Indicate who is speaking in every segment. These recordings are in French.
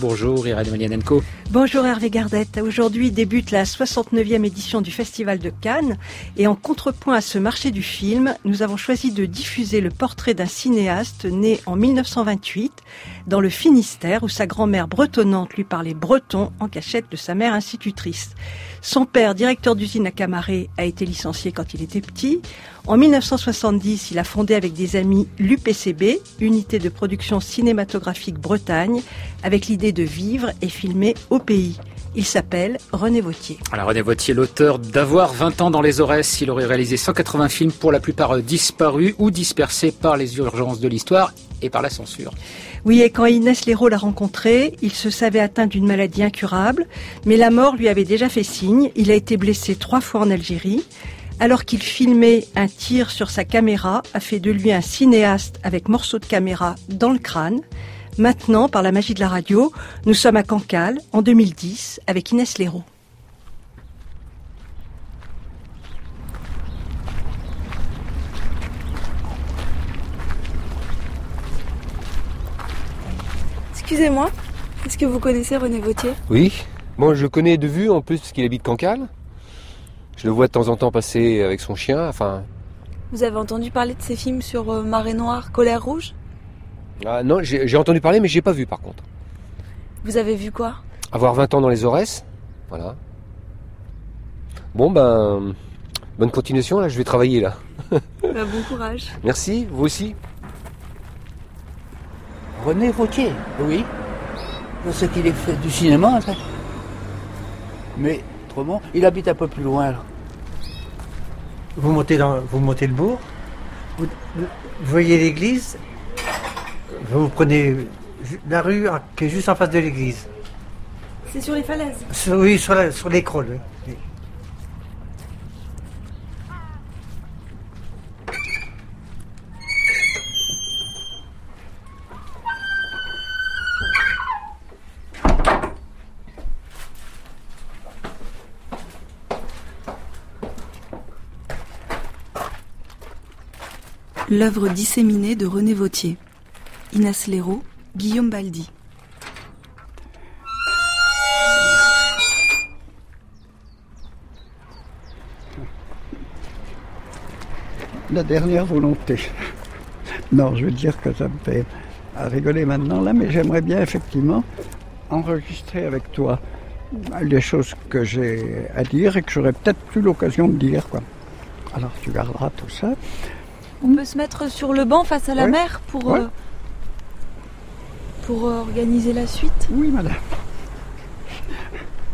Speaker 1: Bonjour Irène Malianenko.
Speaker 2: Bonjour Hervé Gardette. Aujourd'hui débute la 69e édition du Festival de Cannes et en contrepoint à ce marché du film, nous avons choisi de diffuser le portrait d'un cinéaste né en 1928 dans le Finistère où sa grand-mère bretonnante lui parlait breton en cachette de sa mère institutrice. Son père, directeur d'usine à Camaré, a été licencié quand il était petit. En 1970, il a fondé avec des amis l'UPCB, Unité de production cinématographique Bretagne, avec l'idée de vivre et filmer au pays. Il s'appelle René Vautier.
Speaker 1: Alors René Vautier, l'auteur d'Avoir 20 ans dans les Aurès, il aurait réalisé 180 films pour la plupart disparus ou dispersés par les urgences de l'histoire et par la censure.
Speaker 2: Oui, et quand Inès Léraud l'a rencontré, il se savait atteint d'une maladie incurable, mais la mort lui avait déjà fait signe. Il a été blessé trois fois en Algérie. Alors qu'il filmait un tir sur sa caméra, a fait de lui un cinéaste avec morceaux de caméra dans le crâne. Maintenant, par la magie de la radio, nous sommes à Cancale, en 2010, avec Inès Léraud.
Speaker 3: Excusez-moi, est-ce que vous connaissez René Vautier?
Speaker 4: Oui. Bon, je le connais de vue en plus parce qu'il habite Cancale. Je le vois de temps en temps passer avec son chien, enfin...
Speaker 3: Vous avez entendu parler de ses films sur euh, Marée Noire, Colère Rouge?
Speaker 4: Ah non, j'ai entendu parler mais j'ai pas vu par contre.
Speaker 3: Vous avez vu quoi?
Speaker 4: Avoir 20 ans dans les Aurès, voilà. Bon ben, bonne continuation là, je vais travailler là.
Speaker 3: bah, bon courage.
Speaker 4: Merci, vous aussi.
Speaker 5: René Vautier, oui. Je sais qu'il est fait du cinéma, en fait. Mais autrement, il habite un peu plus loin. Là.
Speaker 6: Vous montez, dans, vous montez le bourg, vous, vous voyez l'église, vous prenez la rue qui est juste en face de l'église.
Speaker 3: C'est sur les falaises
Speaker 6: Sur- Oui, sur, la- sur l'écrole. oui. Oui.
Speaker 3: L'œuvre disséminée de René Vautier. Inès Léraud, Guillaume Baldi.
Speaker 7: la dernière volonté. Non, je veux dire que ça me fait rigoler maintenant là, mais j'aimerais bien effectivement enregistrer avec toi les choses que j'ai à dire et que j'aurais peut-être plus l'occasion de dire. Alors tu garderas tout ça.
Speaker 3: On peut se mettre sur le banc face à la
Speaker 7: Ouais.
Speaker 3: mer pour,
Speaker 7: Ouais.
Speaker 3: euh, pour euh, organiser la suite
Speaker 7: Oui, madame.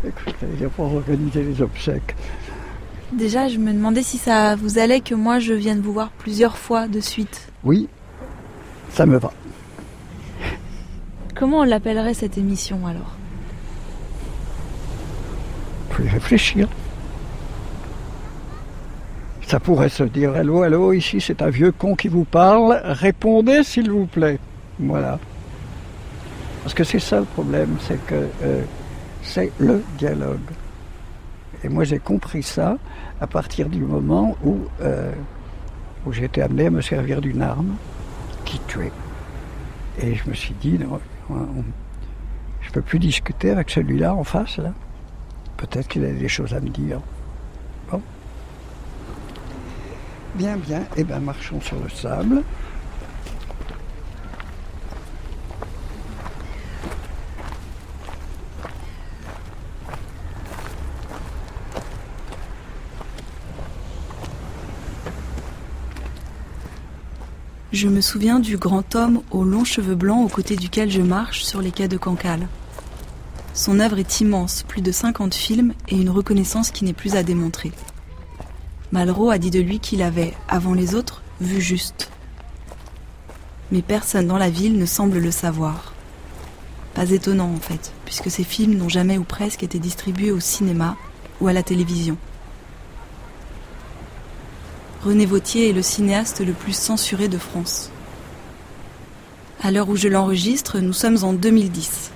Speaker 7: Écoute, il pour organiser les obsèques.
Speaker 3: Déjà, je me demandais si ça vous allait que moi je vienne vous voir plusieurs fois de suite.
Speaker 7: Oui, ça me va.
Speaker 3: Comment on l'appellerait cette émission alors?
Speaker 7: Faut y réfléchir. Ça pourrait se dire Allô, allô, ici c'est un vieux con qui vous parle, répondez s'il vous plaît. Voilà. Parce que c'est ça le problème, c'est que euh, c'est le dialogue. Et moi j'ai compris ça à partir du moment où, euh, où j'ai été amené à me servir d'une arme qui tuait. Et je me suis dit, non, on- je ne peux plus discuter avec celui-là en face, là. Peut-être qu'il a des choses à me dire. Bon. Bien, bien. Eh bien, marchons sur le sable.
Speaker 3: Je me souviens du grand homme aux longs cheveux blancs aux côtés duquel je marche sur les quais de Cancale. Son œuvre est immense, plus de 50 films et une reconnaissance qui n'est plus à démontrer. Malraux a dit de lui qu'il avait, avant les autres, vu juste. Mais personne dans la ville ne semble le savoir. Pas étonnant en fait, puisque ces films n'ont jamais ou presque été distribués au cinéma ou à la télévision. René Vautier est le cinéaste le plus censuré de France. À l'heure où je l'enregistre, nous sommes en 2010.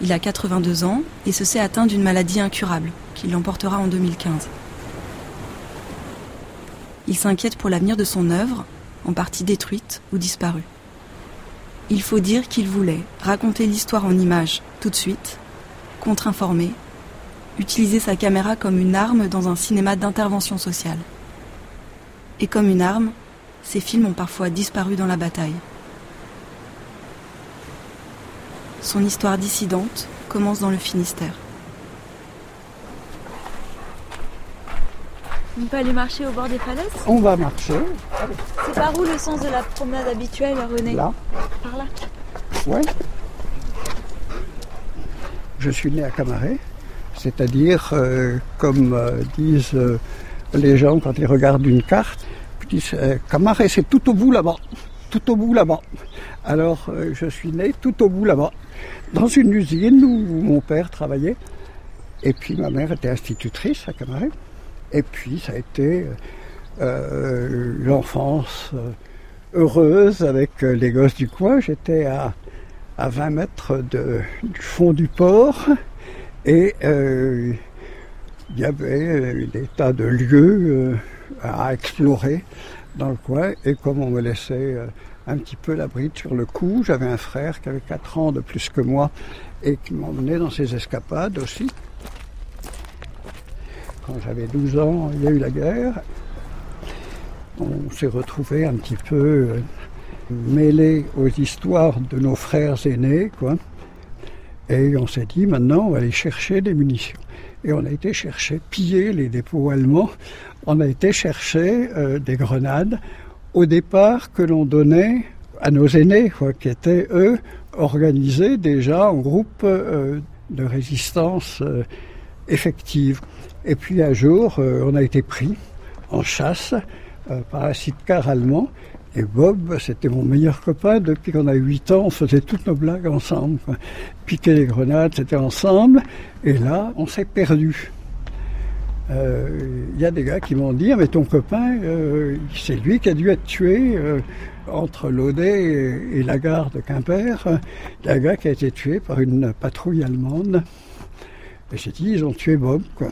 Speaker 3: Il a 82 ans et se sait atteint d'une maladie incurable, qui l'emportera en 2015. Il s'inquiète pour l'avenir de son œuvre, en partie détruite ou disparue. Il faut dire qu'il voulait raconter l'histoire en images tout de suite, contre-informer, utiliser sa caméra comme une arme dans un cinéma d'intervention sociale. Et comme une arme, ces films ont parfois disparu dans la bataille. Son histoire dissidente commence dans le Finistère.
Speaker 8: On peut aller marcher au bord des falaises
Speaker 7: On va marcher.
Speaker 8: C'est par où le sens de la promenade habituelle, René
Speaker 7: Là.
Speaker 8: Par là.
Speaker 7: Ouais. Je suis né à Camaret, c'est-à-dire, euh, comme euh, disent euh, les gens quand ils regardent une carte, ils disent Camaret, c'est tout au bout là-bas, tout au bout là-bas. Alors, je suis né tout au bout là-bas, dans une usine où mon père travaillait, et puis ma mère était institutrice à Camaret. Et puis, ça a été euh, l'enfance euh, heureuse avec euh, les gosses du coin. J'étais à, à 20 mètres du fond du port et euh, il y avait euh, des tas de lieux euh, à explorer dans le coin. Et comme on me laissait euh, un petit peu la bride sur le cou, j'avais un frère qui avait 4 ans de plus que moi et qui m'emmenait dans ses escapades aussi. Quand j'avais 12 ans, il y a eu la guerre. On s'est retrouvés un petit peu euh, mêlés aux histoires de nos frères aînés, quoi. Et on s'est dit, maintenant, on va aller chercher des munitions. Et on a été chercher, piller les dépôts allemands. On a été chercher euh, des grenades, au départ, que l'on donnait à nos aînés, quoi, qui étaient, eux, organisés déjà en groupe euh, de résistance effective. Et puis un jour, euh, on a été pris en chasse euh, par un sidecar allemand. Et Bob, c'était mon meilleur copain. Depuis qu'on a 8 ans, on faisait toutes nos blagues ensemble. Piquer les grenades, c'était ensemble. Et là, on s'est perdu. Euh, Il y a des gars qui m'ont dit, ah, mais ton copain, c'est lui qui a dû être tué entre l'Audet et, et la gare de Quimper. Un gars qui a été tué par une patrouille allemande. Et j'ai dit, ils ont tué Bob. Quoi.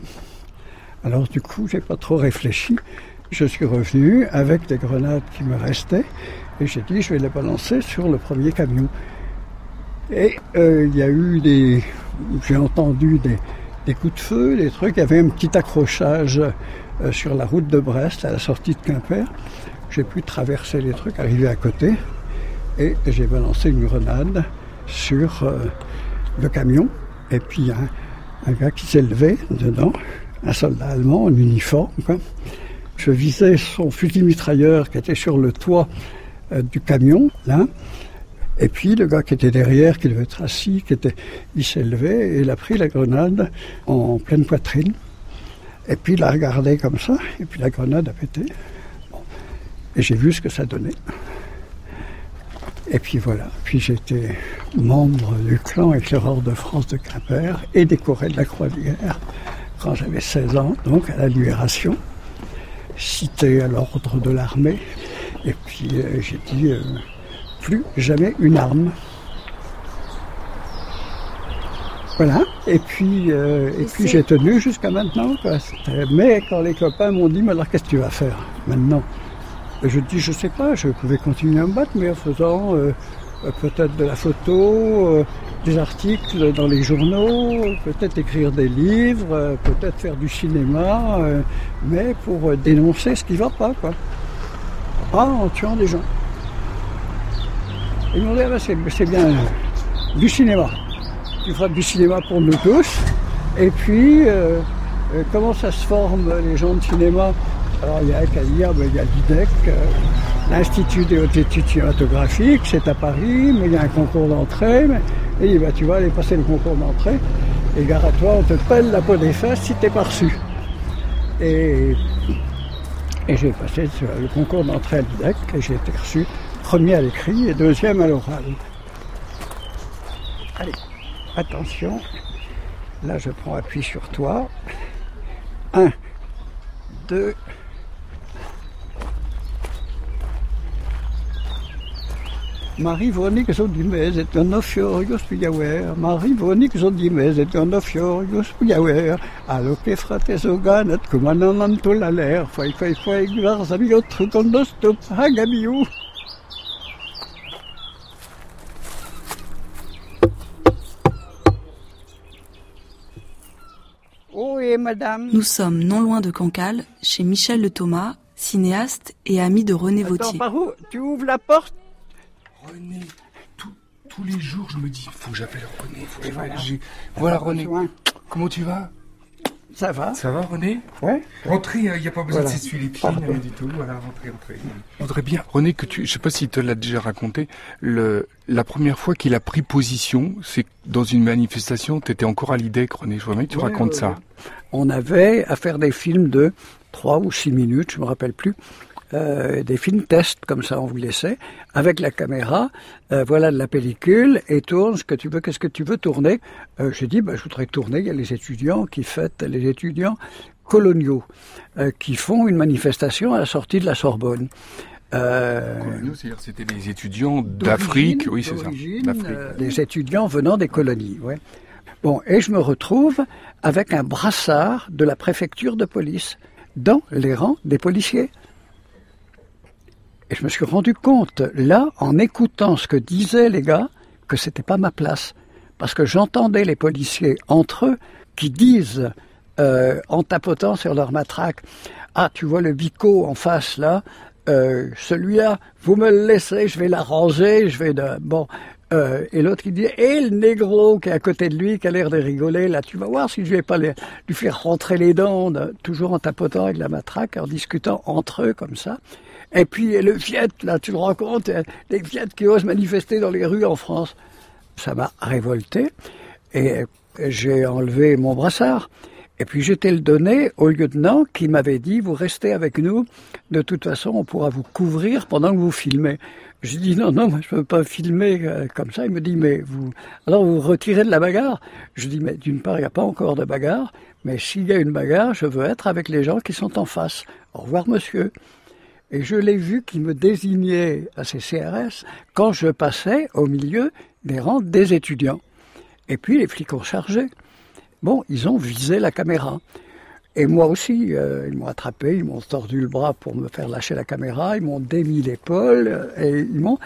Speaker 7: Alors du coup, j'ai pas trop réfléchi. Je suis revenu avec des grenades qui me restaient et j'ai dit, je vais les balancer sur le premier camion. Et euh, il y a eu des... J'ai entendu des, coups de feu, des trucs. Il y avait un petit accrochage euh, sur la route de Brest à la sortie de Quimper. J'ai pu traverser les trucs, arriver à côté et j'ai balancé une grenade sur euh, le camion. Et puis a un, gars qui s'est levé dedans, un soldat allemand en uniforme. Je visais son fusil mitrailleur qui était sur le toit euh, du camion, là. Et puis le gars qui était derrière, qui devait être assis, qui était, il s'est levé et il a pris la grenade en pleine poitrine. Et puis il a regardé comme ça, et puis la grenade a pété. Et j'ai vu ce que ça donnait. Et puis voilà. Puis j'étais membre du clan éclaireur de France de Quimper et décoré de la Croix de guerre quand j'avais 16 ans, donc à la Libération, cité à l'ordre de l'armée. Et puis euh, j'ai dit euh, plus jamais une arme. Voilà. Et puis, euh, et puis j'ai tenu jusqu'à maintenant. quoi. Mais quand les copains m'ont dit, mais alors qu'est-ce que tu vas faire maintenant? Je dis, je sais pas, je pouvais continuer à me battre, mais en faisant euh, peut-être de la photo, euh, des articles dans les journaux, peut-être écrire des livres, euh, peut-être faire du cinéma, mais pour dénoncer ce qui va pas, quoi. Pas en tuant des gens. Ils m'ont dit, ah ben, c'est bien, du cinéma. Tu feras du cinéma pour nous tous. Et puis, comment ça se forme les gens de cinéma? Alors il y a qu'à dire, il y a l'IDEC, euh, l'Institut des hautes études cinématographiques, c'est à Paris, mais il y a un concours d'entrée, et ben, tu vas aller passer le concours d'entrée, et gare à toi, on te pèle la peau des fesses si t'es pas reçu. Et, j'ai passé le concours d'entrée à l'IDEC, et j'ai été reçu premier à l'écrit et deuxième à l'oral. Allez, attention, là je prends appui sur toi. 1, 2, Marie-Veronica Zodimez et un offshore Pigawer, Marie-Veronica Zodimez et un offshore Pigawer, alope frates oganat kumanan tolaler, fai fai fai glar zamiot trucondosto hagabiou.
Speaker 3: Nous sommes non loin de Cancale, chez Michel Le Thomas, cinéaste et ami de René
Speaker 7: Attends, Par où tu ouvres la porte?
Speaker 9: René, tout- tous les jours, je me dis, faut que j'appelle René. Faut que voilà. voilà, René. Comment tu vas?
Speaker 7: Ça va
Speaker 9: Ça va, René?
Speaker 7: Ouais.
Speaker 9: Rentrez, il n'y a pas besoin
Speaker 7: Voilà.
Speaker 9: de s'essuyer les pieds, rien du tout. Voilà, rentrez, rentrez. Je voudrais bien, René, que tu, je sais pas s'il te l'a déjà raconté, le, la première fois qu'il a pris position, c'est dans une manifestation, tu étais encore à l'IDEC, René, je bien que tu
Speaker 7: Ouais,
Speaker 9: racontes
Speaker 7: ouais,
Speaker 9: ça.
Speaker 7: On avait à faire des films de 3 ou 6 minutes, je me rappelle plus. Euh, des films tests comme ça on vous laissait avec la caméra euh, voilà de la pellicule et tourne ce que tu veux qu'est-ce que tu veux tourner? Euh, j'ai dit bah, je voudrais tourner il y a les étudiants qui fêtent les étudiants coloniaux euh, qui font une manifestation à la sortie de la Sorbonne euh,
Speaker 9: c'était des étudiants d'Afrique, oui, c'est ça,
Speaker 7: euh, des étudiants venant des colonies. Ouais. Bon, et je me retrouve avec un brassard de la préfecture de police dans les rangs des policiers. Et je me suis rendu compte, là, en écoutant ce que disaient les gars, que c'était pas ma place. Parce que j'entendais les policiers entre eux qui disent, euh, en tapotant sur leur matraque, ah, tu vois le bico en face là, euh, celui-là, vous me le laissez, je vais l'arranger, je vais. Bon, euh, et l'autre il dit, et le négro qui est à côté de lui, qui a l'air de rigoler, là, tu vas voir si je vais pas lui faire rentrer les dents, de- toujours en tapotant avec la matraque, en discutant entre eux comme ça. Et puis le Viet, là, tu te rends compte, les Viet qui osent manifester dans les rues en France. Ça m'a révolté et j'ai enlevé mon brassard. Et puis j'étais le donné au lieutenant qui m'avait dit, vous restez avec nous, de toute façon on pourra vous couvrir pendant que vous filmez. J'ai dit non, non, moi je ne peux pas filmer euh, comme ça. Il me dit, mais vous... Alors vous retirez de la bagarre? Je dis, mais d'une part, il n'y a pas encore de bagarre, mais s'il y a une bagarre, je veux être avec les gens qui sont en face. Au revoir monsieur. Et je l'ai vu qui me désignait à ces CRS quand je passais au milieu des rangs des étudiants. Et puis les flics ont chargé. Bon, ils ont visé la caméra. Et moi aussi, euh, ils m'ont attrapé, ils m'ont tordu le bras pour me faire lâcher la caméra, ils m'ont démis l'épaule, et ils m'ont...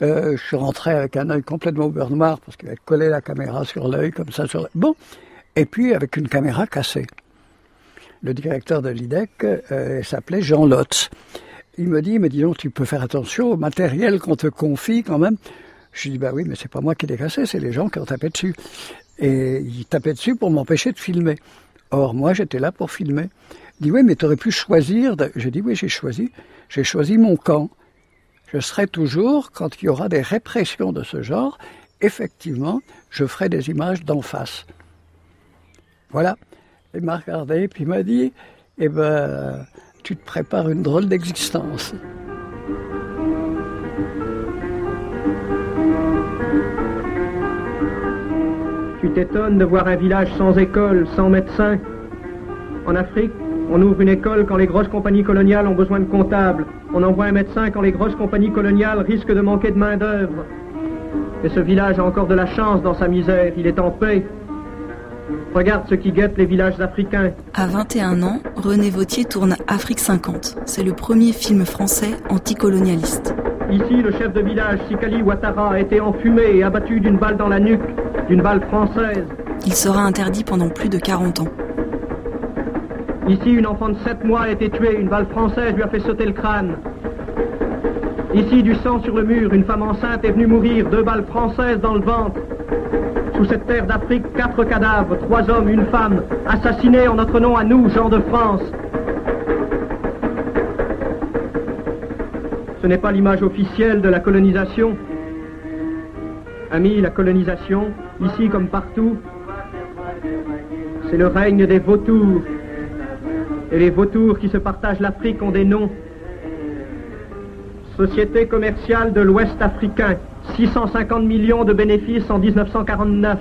Speaker 7: euh, je suis rentré avec un œil complètement beurre noir, parce qu'ils avaient collé la caméra sur l'œil, comme ça, sur. Bon, et puis avec une caméra cassée. Le directeur de l'IDEC euh, s'appelait Jean Lotz. Il me dit, mais dis donc, tu peux faire attention au matériel qu'on te confie quand même. Je dis, bah oui, mais c'est pas moi qui l'ai cassé, c'est les gens qui ont tapé dessus. Et ils tapaient dessus pour m'empêcher de filmer. Or, moi, j'étais là pour filmer. Il dit, oui, mais tu aurais pu choisir. De... J'ai dit, oui, j'ai choisi. J'ai choisi mon camp. Je serai toujours, quand il y aura des répressions de ce genre, effectivement, je ferai des images d'en face. Voilà. Il m'a regardé, puis il m'a dit, eh ben, tu te prépares une drôle d'existence.
Speaker 10: Tu t'étonnes de voir un village sans école, sans médecin. En Afrique, on ouvre une école quand les grosses compagnies coloniales ont besoin de comptables. On envoie un médecin quand les grosses compagnies coloniales risquent de manquer de main-d'œuvre. Et ce village a encore de la chance dans sa misère. Il est en paix. Regarde ce qui guette les villages africains.
Speaker 3: À 21 ans, René Vautier tourne Afrique 50. C'est le premier film français anticolonialiste.
Speaker 10: Ici, le chef de village, Sikali Ouattara, a été enfumé et abattu d'une balle dans la nuque, d'une balle française.
Speaker 3: Il sera interdit pendant plus de 40 ans.
Speaker 10: Ici, une enfant de 7 mois a été tuée, une balle française lui a fait sauter le crâne. Ici, du sang sur le mur, une femme enceinte est venue mourir, deux balles françaises dans le ventre. Sous cette terre d'Afrique, quatre cadavres, trois hommes, une femme, assassinés en notre nom à nous, gens de France. Ce n'est pas l'image officielle de la colonisation. Amis, la colonisation, ici comme partout, c'est le règne des vautours. Et les vautours qui se partagent l'Afrique ont des noms. Société commerciale de l'Ouest africain, 650 millions de bénéfices en 1949.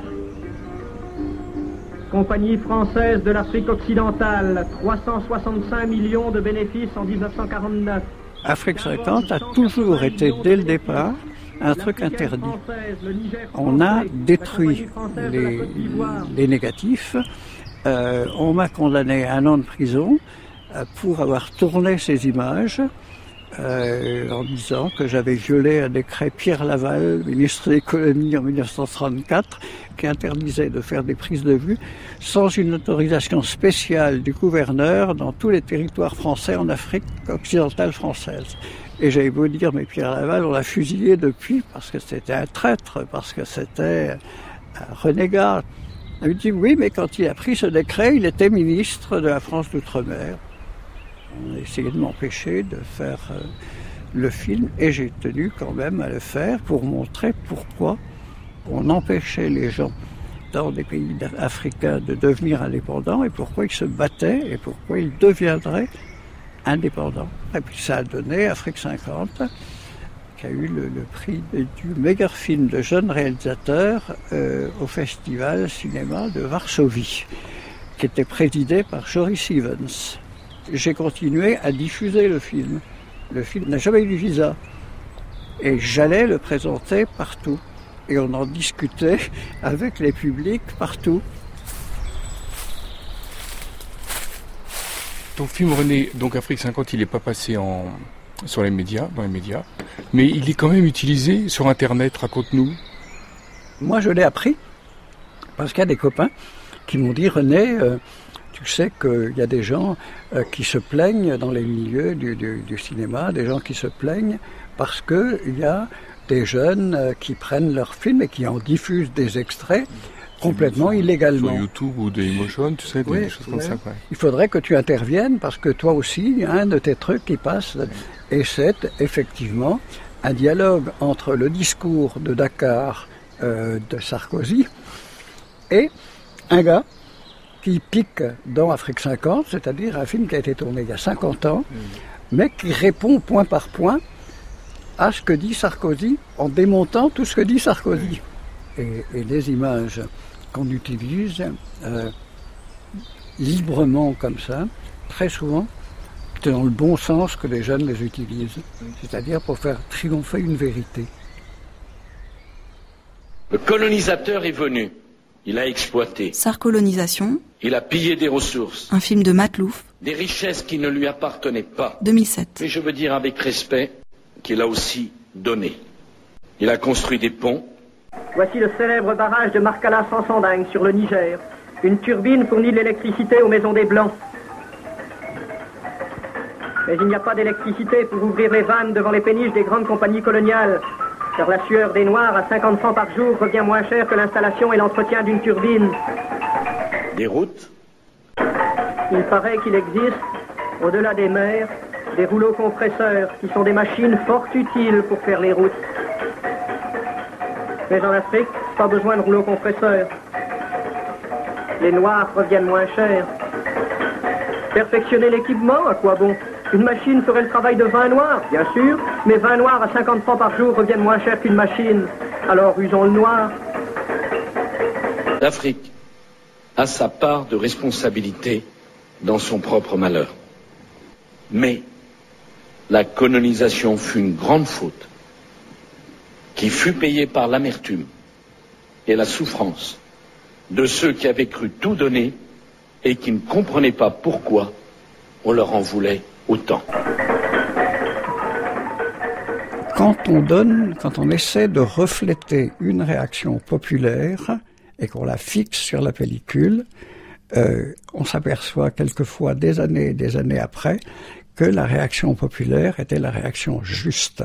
Speaker 10: Compagnie française de l'Afrique occidentale, 365 millions de bénéfices en 1949.
Speaker 7: Afrique 50 a toujours été, dès le départ, un truc interdit. On a détruit les, négatifs. Euh, on m'a condamné à un an de prison euh, pour avoir tourné ces images euh, en disant que j'avais violé un décret Pierre Laval, ministre des colonies en 1934, qui interdisait de faire des prises de vue sans une autorisation spéciale du gouverneur dans tous les territoires français en Afrique occidentale française. Et j'avais beau dire, mais Pierre Laval, on l'a fusillé depuis parce que c'était un traître, parce que c'était un renégat. Il me dit, oui, mais quand il a pris ce décret, il était ministre de la France d'outre-mer. On a essayé de m'empêcher de faire euh, le film et j'ai tenu quand même à le faire pour montrer pourquoi on empêchait les gens dans des pays africains de devenir indépendants et pourquoi ils se battaient et pourquoi ils deviendraient indépendants. Et puis ça a donné Afrique 50 qui a eu le, prix du meilleur film de jeunes réalisateurs euh, au Festival Cinéma de Varsovie, qui était présidé par Joris Stevens. J'ai continué à diffuser le film. Le film n'a jamais eu de visa. Et j'allais le présenter partout. Et on en discutait avec les publics partout.
Speaker 9: Ton film René, donc Afrique 50, il n'est pas passé en, sur les médias, dans les médias, mais il est quand même utilisé sur Internet. Raconte-nous.
Speaker 7: Moi, je l'ai appris parce qu'il y a des copains qui m'ont dit René, euh, tu sais qu'il y a des gens euh, qui se plaignent dans les milieux du, du, cinéma, des gens qui se plaignent parce qu'il y a des jeunes euh, qui prennent leurs films et qui en diffusent des extraits complètement illégalement.
Speaker 9: Sur YouTube ou des Emotion, tu sais, des, choses comme ça.
Speaker 7: Il faudrait que tu interviennes parce que toi aussi, il y a un de tes trucs qui passe. Et c'est effectivement un dialogue entre le discours de Dakar euh, de Sarkozy et un gars qui pique dans Afrique 50, c'est-à-dire un film qui a été tourné il y a 50 ans, mais qui répond point par point à ce que dit Sarkozy en démontant tout ce que dit Sarkozy. Et, et les images qu'on utilise euh, librement comme ça, très souvent, c'est dans le bon sens que les jeunes les utilisent, c'est-à-dire pour faire triompher une vérité.
Speaker 11: Le colonisateur est venu, il a exploité.
Speaker 3: Sarcolonisation.
Speaker 11: Il a pillé des ressources.
Speaker 3: Un film de Matlouf.
Speaker 11: Des richesses qui ne lui appartenaient pas.
Speaker 3: 2007.
Speaker 11: Mais je veux dire avec respect qu'il a aussi donné. Il a construit des ponts,
Speaker 10: Voici le célèbre barrage de Marcala Sansanding sur le Niger. Une turbine fournit de l'électricité aux maisons des Blancs. Mais il n'y a pas d'électricité pour ouvrir les vannes devant les péniches des grandes compagnies coloniales, car la sueur des Noirs à 50 francs par jour revient moins cher que l'installation et l'entretien d'une turbine.
Speaker 11: Des routes
Speaker 10: Il paraît qu'il existe, au-delà des mers, des rouleaux compresseurs qui sont des machines fort utiles pour faire les routes. Mais en Afrique, pas besoin de rouleau compresseur. Les noirs reviennent moins cher. Perfectionner l'équipement, à quoi bon? Une machine ferait le travail de 20 noirs, bien sûr, mais 20 noirs à 50 francs par jour reviennent moins cher qu'une machine. Alors usons le noir.
Speaker 11: L'Afrique a sa part de responsabilité dans son propre malheur. Mais la colonisation fut une grande faute qui fut payé par l'amertume et la souffrance de ceux qui avaient cru tout donner et qui ne comprenaient pas pourquoi on leur en voulait autant.
Speaker 7: Quand on donne, quand on essaie de refléter une réaction populaire et qu'on la fixe sur la pellicule, euh, on s'aperçoit quelquefois des années et des années après que la réaction populaire était la réaction juste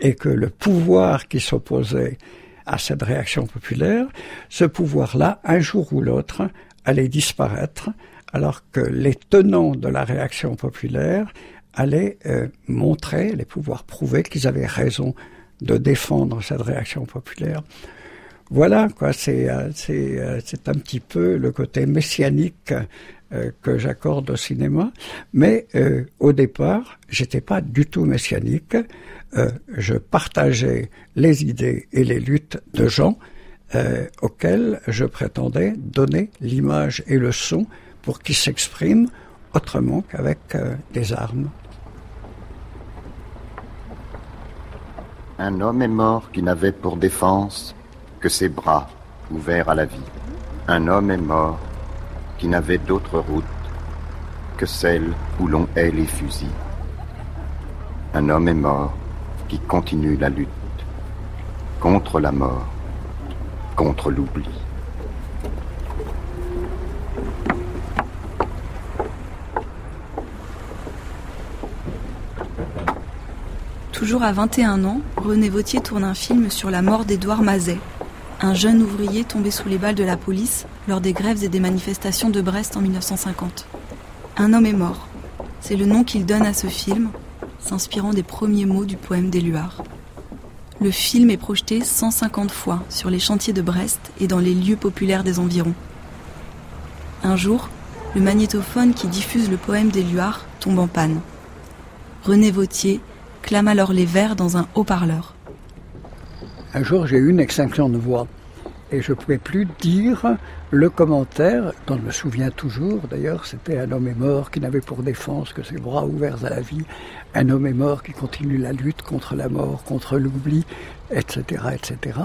Speaker 7: et que le pouvoir qui s'opposait à cette réaction populaire, ce pouvoir-là, un jour ou l'autre, allait disparaître, alors que les tenants de la réaction populaire allaient euh, montrer, les pouvoirs prouver qu'ils avaient raison de défendre cette réaction populaire. Voilà, quoi, c'est euh, euh, c'est un petit peu le côté messianique que j'accorde au cinéma, mais au départ, j'étais pas du tout messianique. Je partageais les idées et les luttes de gens auxquels je prétendais donner l'image et le son pour qu'ils s'expriment autrement qu'avec euh, des armes.
Speaker 12: Un homme est mort qui n'avait pour défense que ses bras ouverts à la vie. Un homme est mort qui n'avait d'autre route que celle où l'on hait les fusils. Un homme est mort qui continue la lutte contre la mort, contre l'oubli.
Speaker 3: Toujours à 21 ans, René Vautier tourne un film sur la mort d'Édouard Mazet, un jeune ouvrier tombé sous les balles de la police lors des grèves et des manifestations de Brest en 1950. Un homme est mort. C'est le nom qu'il donne à ce film, s'inspirant des premiers mots du poème d'Éluard. Le film est projeté 150 fois sur les chantiers de Brest et dans les lieux populaires des environs. Un jour, le magnétophone qui diffuse le poème d'Éluard tombe en panne. René Vautier clame alors les vers dans un haut-parleur.
Speaker 7: Un jour, j'ai eu une extinction de voix et je ne pouvais plus dire le commentaire, dont je me souviens toujours d'ailleurs, c'était un homme est mort qui n'avait pour défense que ses bras ouverts à la vie, un homme est mort qui continue la lutte contre la mort, contre l'oubli, etc., etc.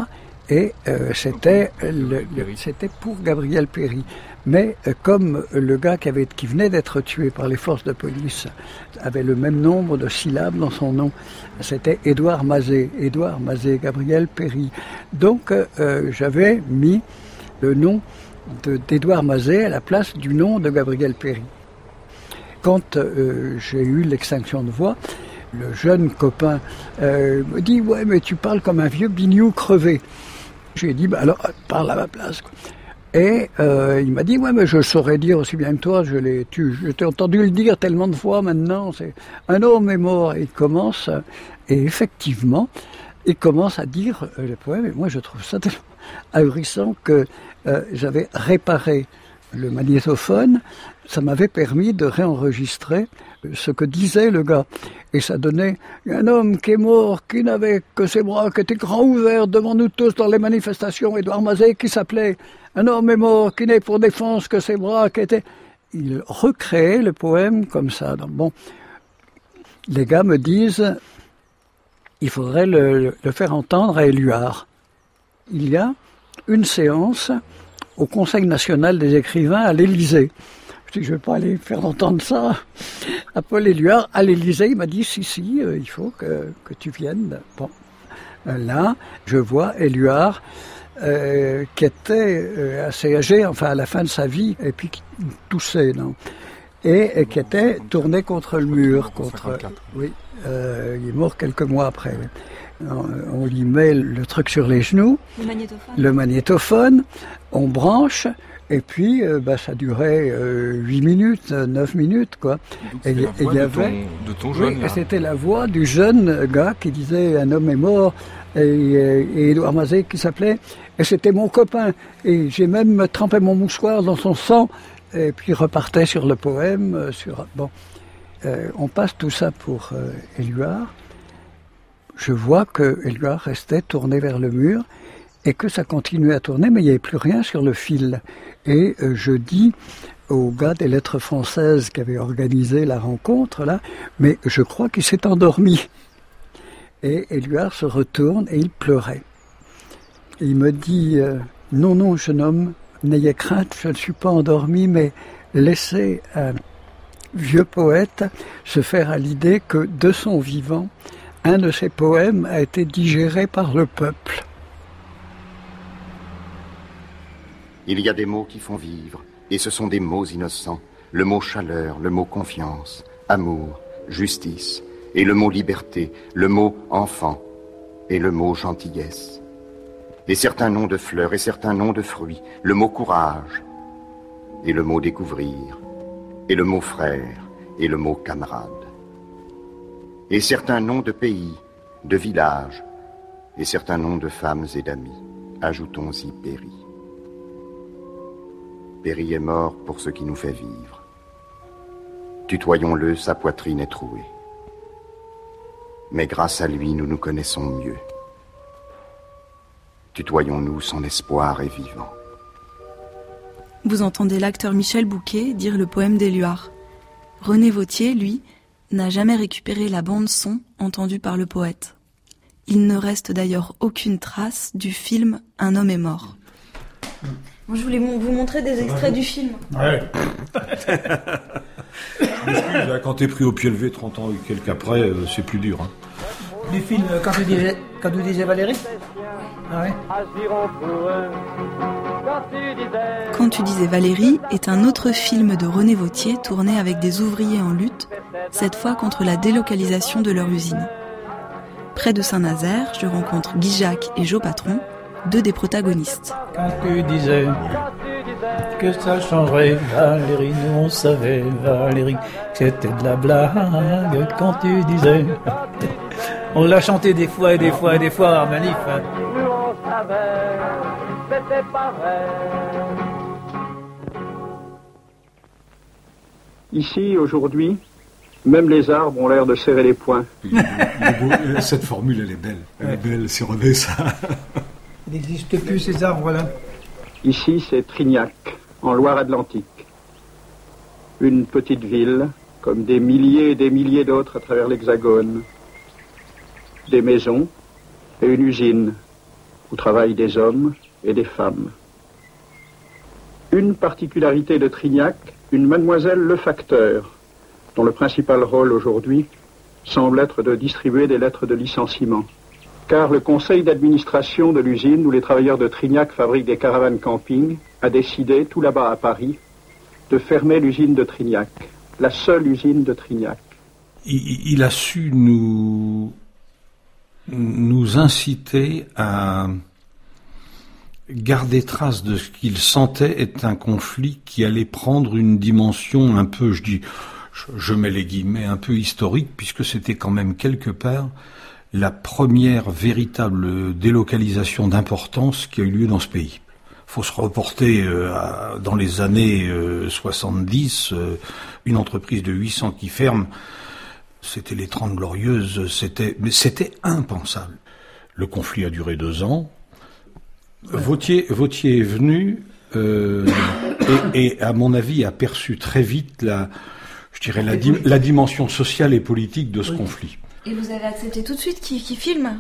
Speaker 7: Et euh, c'était c'était pour Gabriel Péry. Mais euh, comme le gars qui, venait d'être tué par les forces de police avait le même nombre de syllabes dans son nom, c'était Édouard Mazet, Édouard Mazet, Gabriel Péry. Donc euh, j'avais mis le nom d'Édouard Mazet à la place du nom de Gabriel Péry. Quand j'ai eu l'extinction de voix, le jeune copain me dit Ouais, mais tu parles comme un vieux bignou crevé. J'ai dit, bah alors, parle à ma place. Et euh, il m'a dit, ouais, mais je saurais dire aussi bien que toi, je l'ai, t'ai entendu le dire tellement de fois maintenant, un homme est mort. Et il commence, et effectivement, il commence à dire euh, le poème, et moi je trouve ça tellement ahurissant que euh, j'avais réparé le magnétophone, ça m'avait permis de réenregistrer ce que disait le gars. Et ça donnait un homme qui est mort, qui n'avait que ses bras, qui était grand ouverts devant nous tous dans les manifestations, Édouard Mazet, qui s'appelait Un homme est mort, qui n'est pour défense que ses bras, qui était... Il recréait le poème comme ça. bon, les gars me disent, il faudrait le, le faire entendre à Éluard. Il y a une séance au Conseil national des écrivains à l'Élysée. Je dis, je vais pas aller faire entendre ça à Paul Éluard. À l'Élysée, il m'a dit, si, si, euh, il faut que, que tu viennes. Bon, euh, là, je vois Éluard, euh, qui était euh, assez âgé, enfin à la fin de sa vie, et puis qui toussait, non et, et, qui était tourné contre le mur, contre. Oui, euh, il est mort quelques mois après. On, on, lui met le truc sur les genoux,
Speaker 3: le magnétophone,
Speaker 7: le magnétophone on branche, et puis, euh, bah, ça durait euh, 8 minutes, 9 minutes, quoi.
Speaker 9: Et il y avait. De ton, de ton jeune,
Speaker 7: oui, c'était la voix du jeune gars qui disait Un homme est mort, et, et Edouard Mazet qui s'appelait. Et c'était mon copain. Et j'ai même trempé mon mouchoir dans son sang, et puis repartait sur le poème. Sur... Bon. Euh, on passe tout ça pour euh, Éluard. Je vois que Éluard restait tourné vers le mur et que ça continuait à tourner, mais il n'y avait plus rien sur le fil. Et euh, je dis au gars des lettres françaises qui avait organisé la rencontre, là, mais je crois qu'il s'est endormi. Et Éluard se retourne et il pleurait. Il me dit, euh, non, non, jeune homme, n'ayez crainte, je ne suis pas endormi, mais laissez un vieux poète se faire à l'idée que de son vivant, un de ses poèmes a été digéré par le peuple.
Speaker 12: Il y a des mots qui font vivre, et ce sont des mots innocents. Le mot chaleur, le mot confiance, amour, justice, et le mot liberté, le mot enfant, et le mot gentillesse. Et certains noms de fleurs, et certains noms de fruits, le mot courage, et le mot découvrir, et le mot frère, et le mot camarade. Et certains noms de pays, de villages, et certains noms de femmes et d'amis. Ajoutons-y Péri. Péri est mort pour ce qui nous fait vivre. Tutoyons-le, sa poitrine est trouée. Mais grâce à lui, nous nous connaissons mieux. Tutoyons-nous, son espoir est vivant.
Speaker 3: Vous entendez l'acteur Michel Bouquet dire le poème d'Éluard. René Vautier, lui, n'a jamais récupéré la bande-son entendue par le poète. Il ne reste d'ailleurs aucune trace du film Un homme est mort.
Speaker 8: Moi, je voulais vous montrer des extraits du film.
Speaker 13: Ouais. quand t'es pris au pied levé 30 ans et quelques après, euh, c'est plus dur. Hein.
Speaker 5: Du film Quand tu disais, quand tu disais Valérie?
Speaker 3: Ah ouais. Quand tu disais Valérie est un autre film de René Vautier tourné avec des ouvriers en lutte, cette fois contre la délocalisation de leur usine. Près de Saint-Nazaire, je rencontre Guy Jacques et Jo Patron, deux des protagonistes.
Speaker 5: Quand tu disais que ça changerait, Valérie, nous on savait, Valérie, c'était de la blague quand tu disais. On l'a chanté des fois et des fois et des fois en manif. Hein.
Speaker 10: Ici, aujourd'hui, même les arbres ont l'air de serrer les poings.
Speaker 13: Cette formule, elle est belle. Elle est belle, c'est revêt ça.
Speaker 5: Il n'existe plus ces arbres-là.
Speaker 10: Ici, c'est Trignac, en Loire-Atlantique. Une petite ville, comme des milliers et des milliers d'autres à travers l'Hexagone. Des maisons et une usine où travaillent des hommes et des femmes. Une particularité de Trignac, une mademoiselle Le Facteur, dont le principal rôle aujourd'hui semble être de distribuer des lettres de licenciement. Car le conseil d'administration de l'usine où les travailleurs de Trignac fabriquent des caravanes camping a décidé, tout là-bas à Paris, de fermer l'usine de Trignac, la seule usine de Trignac.
Speaker 13: Il, a su nous, nous inciter à garder trace de ce qu'il sentait être un conflit qui allait prendre une dimension un peu, je dis, je, mets les guillemets, un peu historique, puisque c'était quand même quelque part la première véritable délocalisation d'importance qui a eu lieu dans ce pays. Faut se reporter euh, dans les années 70, euh, euh, une entreprise de 800 qui ferme, c'était les Trente Glorieuses, c'était, mais c'était impensable. Le conflit a duré deux ans. Vautier, Vautier est venu et, et, à mon avis, a perçu très vite la, je dirais, la, la dimension sociale et politique de ce conflit.
Speaker 8: Et vous avez accepté tout de suite qui, filme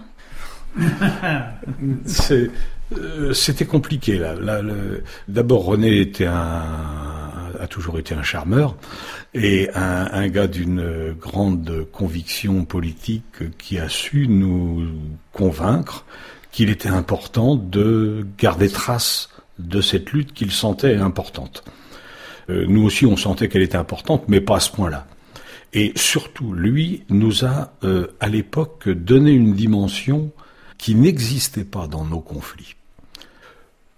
Speaker 13: euh, C'était compliqué là. D'abord, René était un, a toujours été un charmeur et un, un gars d'une grande conviction politique qui a su nous convaincre qu'il était important de garder trace de cette lutte qu'il sentait importante. Euh, nous aussi, on sentait qu'elle était importante, mais pas à ce point-là. Et surtout, lui nous a, euh, à l'époque, donné une dimension qui n'existait pas dans nos conflits.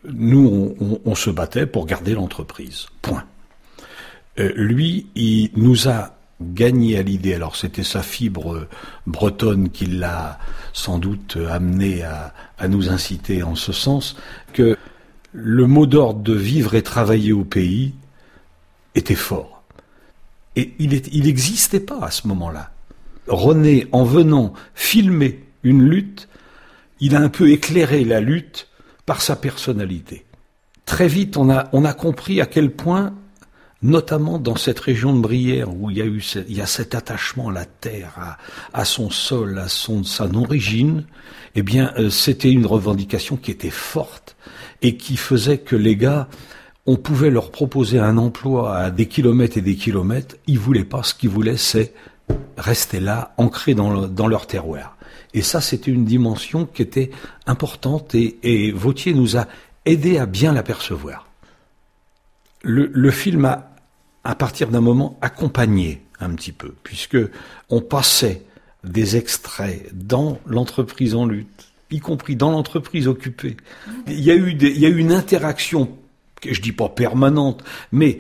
Speaker 13: Nous, on, se battait pour garder l'entreprise. Point. Euh, lui, il nous a gagné à l'idée, alors c'était sa fibre bretonne qui l'a sans doute amené à nous inciter en ce sens, que le mot d'ordre de vivre et travailler au pays était fort. Et il n'existait pas à ce moment-là. René, en venant filmer une lutte, il a un peu éclairé la lutte par sa personnalité. Très vite, on a, compris à quel point, notamment dans cette région de Brière, où il y a eu cet attachement à la terre, à, son sol, à son, sa origine, eh bien, euh, c'était une revendication qui était forte et qui faisait que les gars on pouvait leur proposer un emploi à des kilomètres et des kilomètres, ils voulaient pas. Ce qu'ils voulaient, c'est rester là, ancrés dans, leur terroir. Et ça, c'était une dimension qui était importante et, Vautier nous a aidé à bien l'apercevoir. Le, film a, à partir d'un moment, accompagné un petit peu, puisque on passait des extraits dans l'entreprise en lutte, y compris dans l'entreprise occupée. Il y a eu une interaction je dis pas permanente, mais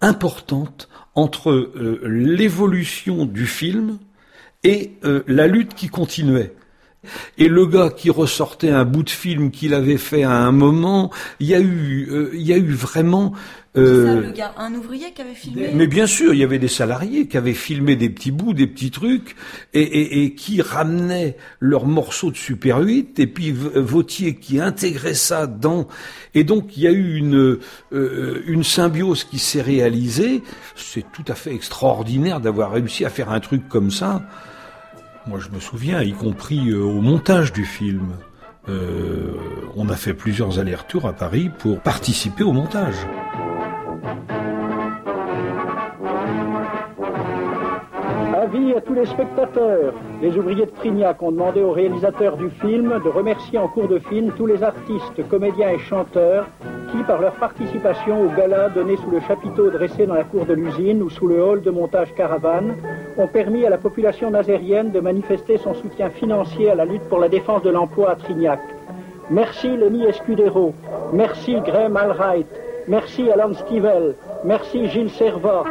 Speaker 13: importante entre euh, l'évolution du film et euh, la lutte qui continuait. Et le gars qui ressortait un bout de film qu'il avait fait à un moment, il y a eu, euh, il y a eu vraiment
Speaker 8: euh, un ouvrier qui avait filmé?
Speaker 13: Mais bien sûr, il y avait des salariés qui avaient filmé des petits bouts, des petits trucs, et, qui ramenaient leurs morceaux de Super 8, et puis Vautier qui intégrait ça dans... Et donc, il y a eu une, euh, une symbiose qui s'est réalisée. C'est tout à fait extraordinaire d'avoir réussi à faire un truc comme ça. Moi, je me souviens, y compris euh, au montage du film euh, on a fait plusieurs allers-retours à Paris pour participer au montage.
Speaker 10: À tous les spectateurs. Les ouvriers de Trignac ont demandé au réalisateur du film de remercier en cours de film tous les artistes, comédiens et chanteurs qui, par leur participation au gala donné sous le chapiteau dressé dans la cour de l'usine ou sous le hall de montage Caravane, ont permis à la population nazérienne de manifester son soutien financier à la lutte pour la défense de l'emploi à Trignac. Merci Lenny Escudero, merci Graham Alright, merci Alan Stivell, merci Gilles Servat.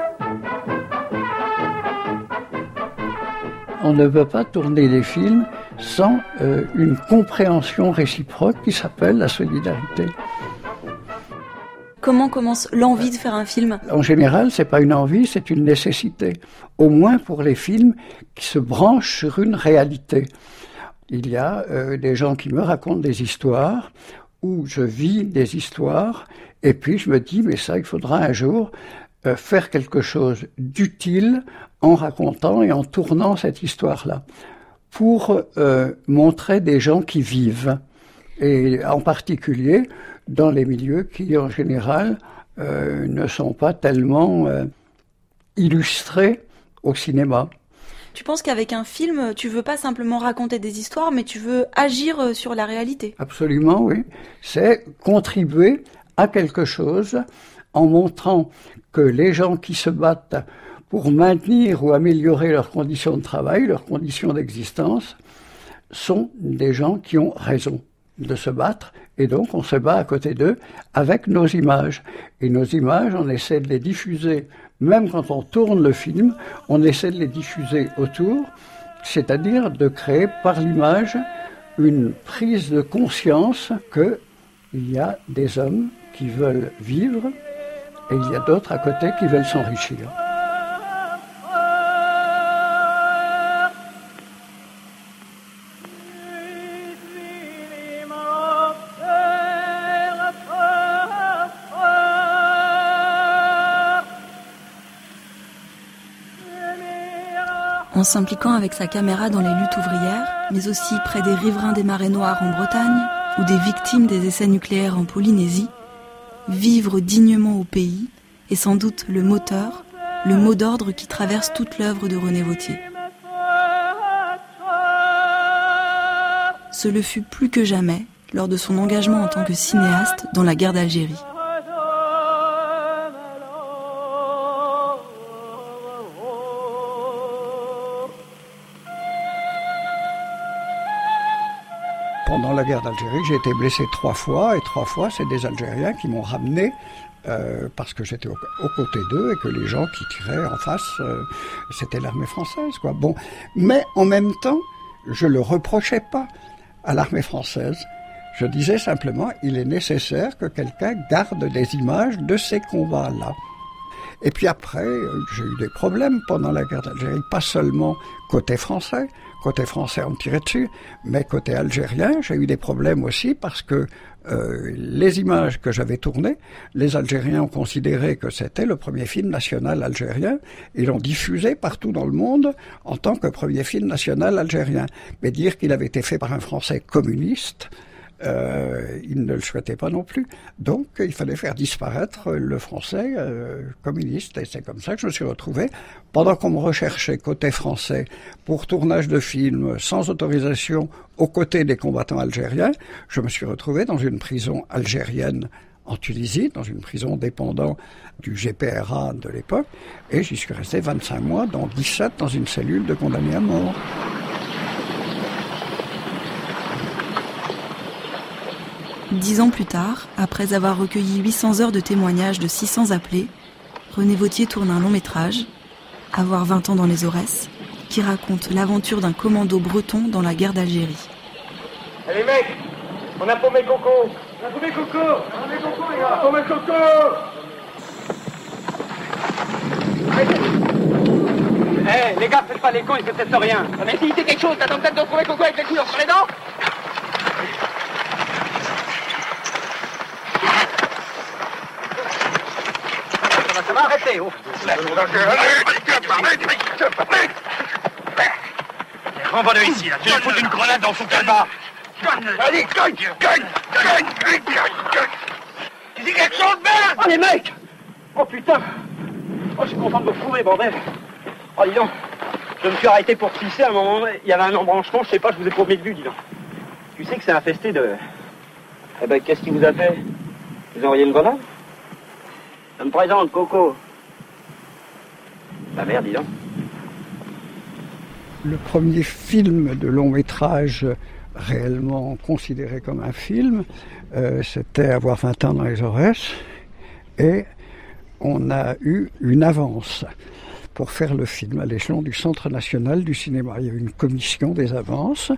Speaker 7: On ne peut pas tourner des films sans euh, une compréhension réciproque qui s'appelle la solidarité.
Speaker 3: Comment commence l'envie de faire un film?
Speaker 7: En général, c'est pas une envie, c'est une nécessité. Au moins pour les films qui se branchent sur une réalité. Il y a euh, des gens qui me racontent des histoires où je vis des histoires et puis je me dis mais ça il faudra un jour euh, faire quelque chose d'utile en racontant et en tournant cette histoire-là pour euh, montrer des gens qui vivent et en particulier dans les milieux qui, en général, euh, ne sont pas tellement illustrés au cinéma.
Speaker 3: Tu penses qu'avec un film, tu veux pas simplement raconter des histoires, mais tu veux agir sur la réalité?
Speaker 7: Absolument, oui. C'est contribuer à quelque chose en montrant que les gens qui se battent pour maintenir ou améliorer leurs conditions de travail, leurs conditions d'existence, sont des gens qui ont raison de se battre et donc on se bat à côté d'eux avec nos images. Et nos images, on essaie de les diffuser, même quand on tourne le film, on essaie de les diffuser autour, c'est-à-dire de créer par l'image une prise de conscience qu'il y a des hommes qui veulent vivre et il y a d'autres à côté qui veulent s'enrichir.
Speaker 3: En s'impliquant avec sa caméra dans les luttes ouvrières, mais aussi près des riverains des marées noires en Bretagne ou des victimes des essais nucléaires en Polynésie, vivre dignement au pays est sans doute le moteur, le mot d'ordre qui traverse toute l'œuvre de René Vautier. Ce le fut plus que jamais lors de son engagement en tant que cinéaste dans la guerre d'Algérie.
Speaker 7: Guerre d'Algérie, j'ai été blessé trois fois, et trois fois, c'est des Algériens qui m'ont ramené euh, parce que j'étais aux au côtés d'eux et que les gens qui tiraient en face, euh, c'était l'armée française, quoi. Bon, mais en même temps, je le reprochais pas à l'armée française. Je disais simplement, il est nécessaire que quelqu'un garde des images de ces combats-là. Et puis après, j'ai eu des problèmes pendant la guerre d'Algérie, pas seulement côté français, côté français on me tirait dessus, mais côté algérien, j'ai eu des problèmes aussi parce que euh, les images que j'avais tournées, les Algériens ont considéré que c'était le premier film national algérien. Ils l'ont diffusé partout dans le monde en tant que premier film national algérien. Mais dire qu'il avait été fait par un Français communiste, euh, il ne le souhaitait pas non plus. Donc il fallait faire disparaître le français euh, communiste. Et c'est comme ça que je me suis retrouvé, pendant qu'on me recherchait côté français pour tournage de films sans autorisation aux côtés des combattants algériens, je me suis retrouvé dans une prison algérienne en Tunisie, dans une prison dépendant du GPRA de l'époque, et j'y suis resté 25 mois, dont 17 dans une cellule de condamnés à mort.
Speaker 3: Dix ans plus tard, après avoir recueilli 800 heures de témoignages de 600 appelés, René Vautier tourne un long métrage, Avoir 20 ans dans les Aurès, qui raconte l'aventure d'un commando breton dans la guerre d'Algérie.
Speaker 10: Allez mecs, on a paumé Coco. On a paumé Coco. On a paumé Coco les gars. On a paumé Coco.
Speaker 14: Eh, les gars, faites pas les cons, il fait peut-être rien. Mais si c'est quelque chose, t'attends peut-être de trouver Coco avec les couilles sur les dents Ça va, oh. Renvoie-le ici, là. Tu vas foutre une grenade dans son calbar.
Speaker 15: Allez, gagne, gagne, gagne, gagne, gagne. Tu dis quelque chose, merde
Speaker 14: Oh les mecs Oh putain Oh je suis content de me fourrer, bordel Oh dis donc Je me suis arrêté pour pisser à un moment, il y avait un embranchement, je sais pas, je vous ai promis de vue, dis donc. Tu sais que c'est infesté de... Eh ben qu'est-ce qui vous a fait? Vous envoyé une grenade? Je me présente, Coco. La merde, dis donc.
Speaker 7: Le premier film de long métrage réellement considéré comme un film, euh, c'était Avoir 20 ans dans les Aurès. Et on a eu une avance pour faire le film à l'échelon du Centre national du cinéma. Il y a eu une commission des avances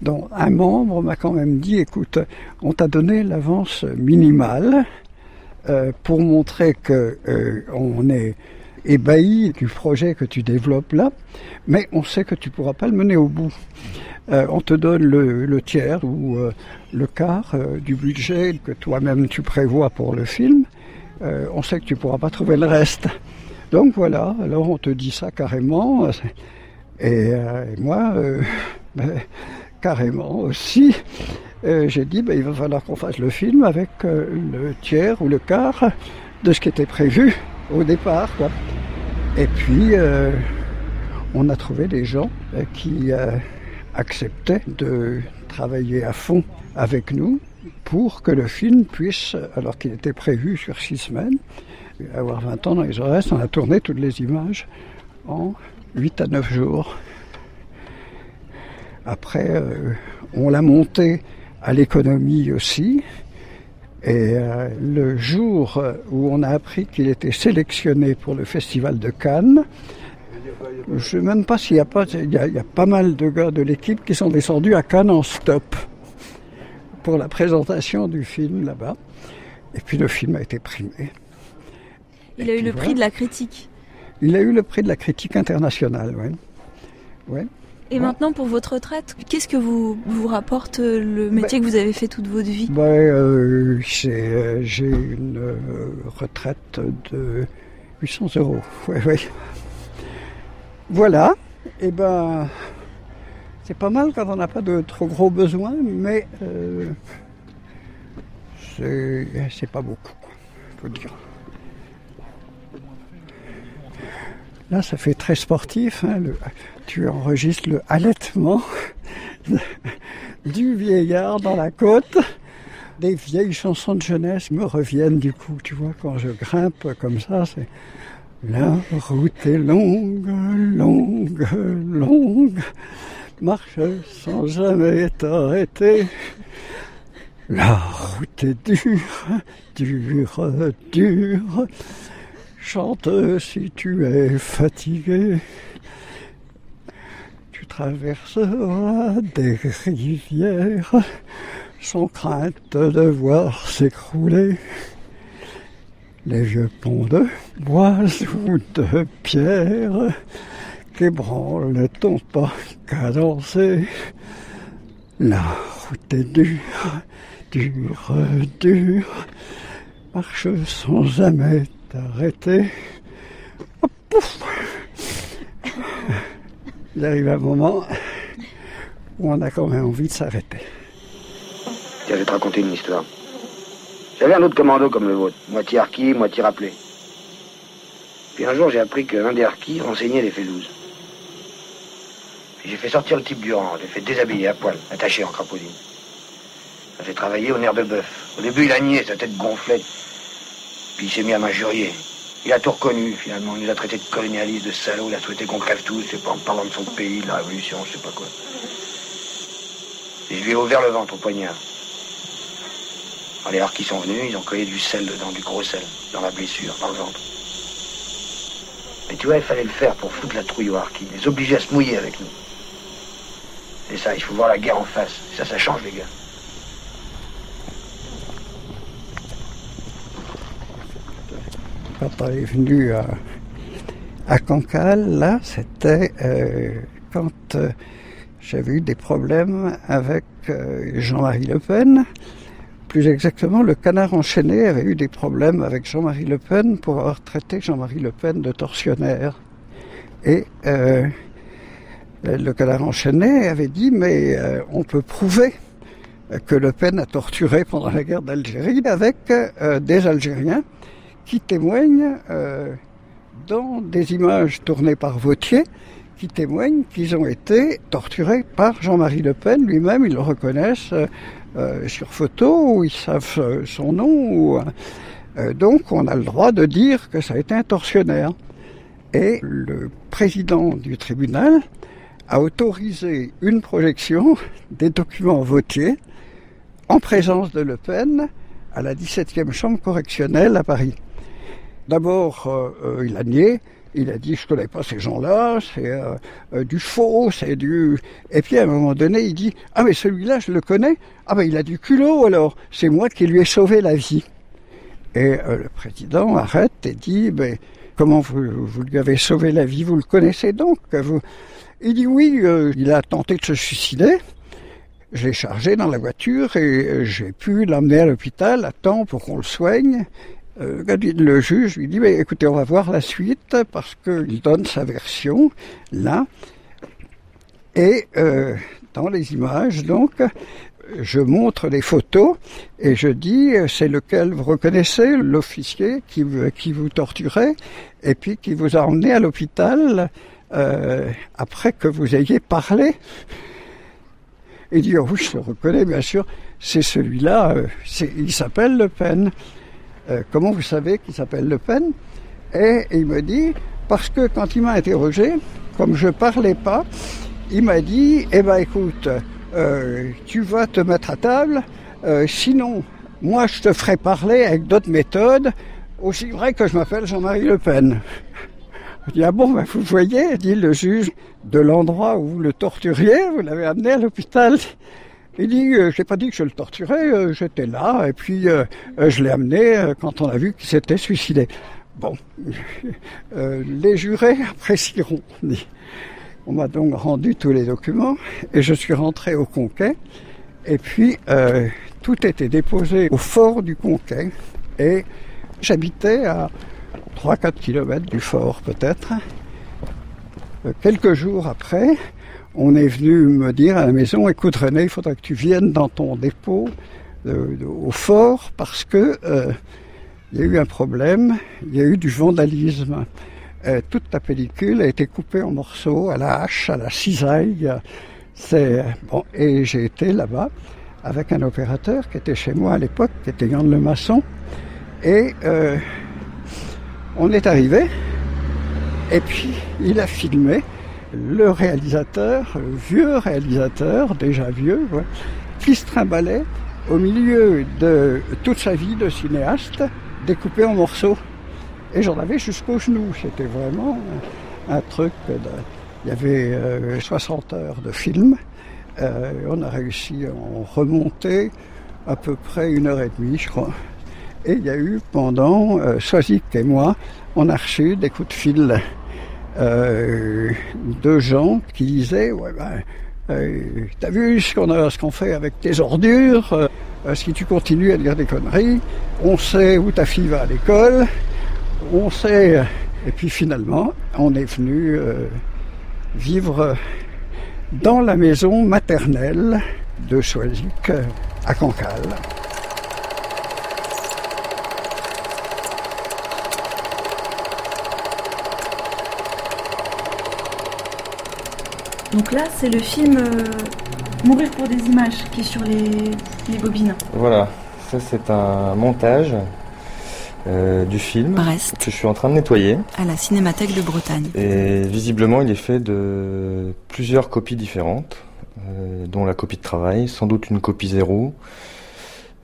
Speaker 7: dont un membre m'a quand même dit, écoute, on t'a donné l'avance minimale euh, pour montrer que euh, on est ébahi du projet que tu développes là, mais on sait que tu pourras pas le mener au bout. Euh, on te donne le, tiers ou le quart du budget que toi-même tu prévois pour le film. On sait que tu pourras pas trouver le reste. Donc voilà, alors on te dit ça carrément. Et, moi, ben, carrément aussi, euh, j'ai dit ben, il va falloir qu'on fasse le film avec euh, le tiers ou le quart de ce qui était prévu au départ. Et puis, euh, on a trouvé des gens qui acceptaient de travailler à fond avec nous pour que le film puisse, alors qu'il était prévu sur six semaines, avoir 20 ans dans les oreilles, on a tourné toutes les images en 8 à 9 jours. Après, euh, on l'a monté à l'économie aussi. Et euh, le jour où on a appris qu'il était sélectionné pour le festival de Cannes, je ne sais même pas s'il y a pas, il y a, il y a pas mal de gars de l'équipe qui sont descendus à Cannes en stop pour la présentation du film là-bas. Et puis le film a été primé.
Speaker 3: Il a eu le prix de la critique.
Speaker 7: Il a eu le prix de la critique internationale, oui. Ouais.
Speaker 3: Et maintenant, pour votre retraite, qu'est-ce que vous, vous rapporte euh, le métier que vous avez fait toute votre vie?
Speaker 7: Ben, euh, euh, j'ai une euh, retraite de 800 euros. Ouais, ouais. Voilà. Et ben, c'est pas mal quand on n'a pas de trop gros besoins, mais euh, c'est, pas beaucoup, quoi, faut dire. Là, ça fait très sportif. hein, le- tu enregistres le halètement du vieillard dans la côte. Des vieilles chansons de jeunesse me reviennent du coup, tu vois, quand je grimpe comme ça, c'est la route est longue, longue, longue, marche sans jamais t'arrêter. La route est dure, dure, dure. Chante si tu es fatigué. Tu traverseras des rivières sans crainte de voir s'écrouler les vieux ponts de bois ou de pierre qu'ébranle ton pas cadencé. La route est dure, dure, dure, marche sans jamais t'arrêter. Pouf. Il arrive un moment où on a quand même envie de s'arrêter.
Speaker 16: Je vais te raconter une histoire. J'avais un autre commando comme le vôtre, moitié harki, moitié rappelé. Puis un jour, j'ai appris qu'un des harkis renseignait les félouses. Puis j'ai fait sortir le type du rang, je l'ai fait déshabiller à poil, attaché en crapaudine. Ça fait travailler au nerf de bœuf. Au début, il a nié, sa tête gonflait. Puis il s'est mis à m'injurier. Il a tout reconnu, finalement. Il nous a traités de colonialistes, de salauds. Il a souhaité qu'on crève tous, sais pas, en parlant de son pays, de la révolution, je sais pas quoi. Et je lui ai ouvert le ventre au poignard. Alors, les harkis sont venus, ils ont collé du sel dedans, du gros sel, dans la blessure, dans le ventre. Mais tu vois, il fallait le faire pour foutre la trouille aux harkis, les obliger à se mouiller avec nous. C'est ça, il faut voir la guerre en face. Ça, ça change, les gars.
Speaker 7: Papa est venu à, à Cancale, là, c'était euh, quand euh, j'avais eu des problèmes avec euh, Jean-Marie Le Pen. Plus exactement, le canard enchaîné avait eu des problèmes avec Jean-Marie Le Pen pour avoir traité Jean-Marie Le Pen de tortionnaire. Et le canard enchaîné avait dit, mais on peut prouver que Le Pen a torturé pendant la guerre d'Algérie avec des Algériens qui témoignent euh, dans des images tournées par Vautier qui témoignent qu'ils ont été torturés par Jean-Marie Le Pen lui-même. Ils le reconnaissent euh, sur photo, ils savent son nom. Donc on a le droit de dire que ça a été un tortionnaire. Et le président du tribunal a autorisé une projection des documents votiers en présence de Le Pen à la 17e chambre correctionnelle à Paris. D'abord, euh, euh, il a nié, il a dit je connais pas ces gens-là, c'est euh, du faux, c'est du. Et puis à un moment donné, il dit ah mais celui-là je le connais, ah ben il a du culot alors, c'est moi qui lui ai sauvé la vie. Et le président arrête et dit ben comment vous, lui avez sauvé la vie, vous le connaissez donc? Il dit oui, il a tenté de se suicider. Je l'ai chargé dans la voiture et j'ai pu l'emmener à l'hôpital à temps pour qu'on le soigne. Euh, le juge lui dit, mais écoutez, on va voir la suite parce qu'il donne sa version là. Et euh, dans les images, donc, je montre les photos et je dis, c'est lequel vous reconnaissez, l'officier qui, vous torturait et puis qui vous a emmené à l'hôpital euh, après que vous ayez parlé. Il dit, oh oui, je le reconnais, bien sûr, c'est celui-là, euh, il s'appelle Le Pen. Euh, comment vous savez qu'il s'appelle Le Pen? Et il me dit, parce que quand il m'a interrogé, comme je parlais pas, il m'a dit, eh ben écoute, euh, tu vas te mettre à table, sinon, moi je te ferai parler avec d'autres méthodes, aussi vrai que je m'appelle Jean-Marie Le Pen. Je dis, ah bon, ben, vous voyez, dit le juge, de l'endroit où vous le torturiez, vous l'avez amené à l'hôpital. Il dit, euh, j'ai pas dit que je le torturais, euh, j'étais là, et puis euh, je l'ai amené quand on a vu qu'il s'était suicidé. Bon, les jurés apprécieront. On m'a donc rendu tous les documents, et je suis rentré au Conquet, et puis tout était déposé au fort du Conquet, et j'habitais à 3-4 kilomètres du fort peut-être. Euh, quelques jours après, on est venu me dire à la maison, écoute René, il faudrait que tu viennes dans ton dépôt euh, au fort parce que euh, il y a eu un problème, il y a eu du vandalisme. toute ta pellicule a été coupée en morceaux à la hache, à la cisaille. C'est bon, et j'ai été là-bas avec un opérateur qui était chez moi à l'époque, qui était Yann Le Maçon, et on est arrivé, et puis il a filmé le réalisateur, le vieux réalisateur, déjà vieux, qui se trimballait au milieu de toute sa vie de cinéaste, découpé en morceaux. Et j'en avais jusqu'au genou. C'était vraiment un truc. Il y avait 60 euh, heures de film. Euh, on a réussi à en remonter à peu près une heure et demie, je crois. Et il y a eu pendant, euh, et moi, on a reçu des coups de fil euh, de gens qui disaient ouais ben euh, t'as vu ce qu'on qu'on fait avec tes ordures euh, Si tu continues à dire des conneries, on sait où ta fille va à l'école, on sait. Et puis finalement, on est venu euh, vivre dans la maison maternelle de Soisic à Cancale.
Speaker 3: Donc là, c'est le film euh, Mourir pour des images qui est sur les, bobines.
Speaker 17: Voilà, ça c'est un montage euh, du film que je suis en train de nettoyer.
Speaker 3: À la Cinémathèque de Bretagne.
Speaker 17: Et visiblement, il est fait de plusieurs copies différentes, euh, dont la copie de travail, sans doute une copie zéro,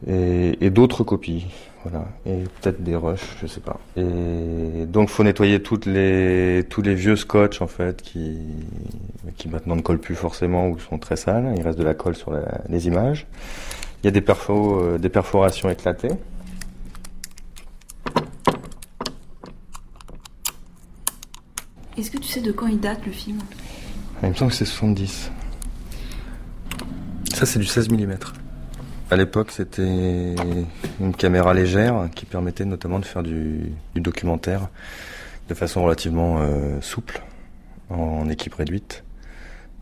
Speaker 17: et d'autres copies. Voilà. Et peut-être des rushs, je sais pas. Et donc faut nettoyer toutes les tous les vieux scotch en fait qui qui maintenant ne collent plus forcément ou sont très sales. Il reste de la colle sur les images. Il y a des perfos, euh, des perforations éclatées.
Speaker 3: Est-ce que tu sais de quand il date le film?
Speaker 17: Il me semble que c'est 70. Ça c'est du 16 mm. À l'époque, c'était une caméra légère qui permettait notamment de faire du, documentaire de façon relativement euh, souple, en équipe réduite.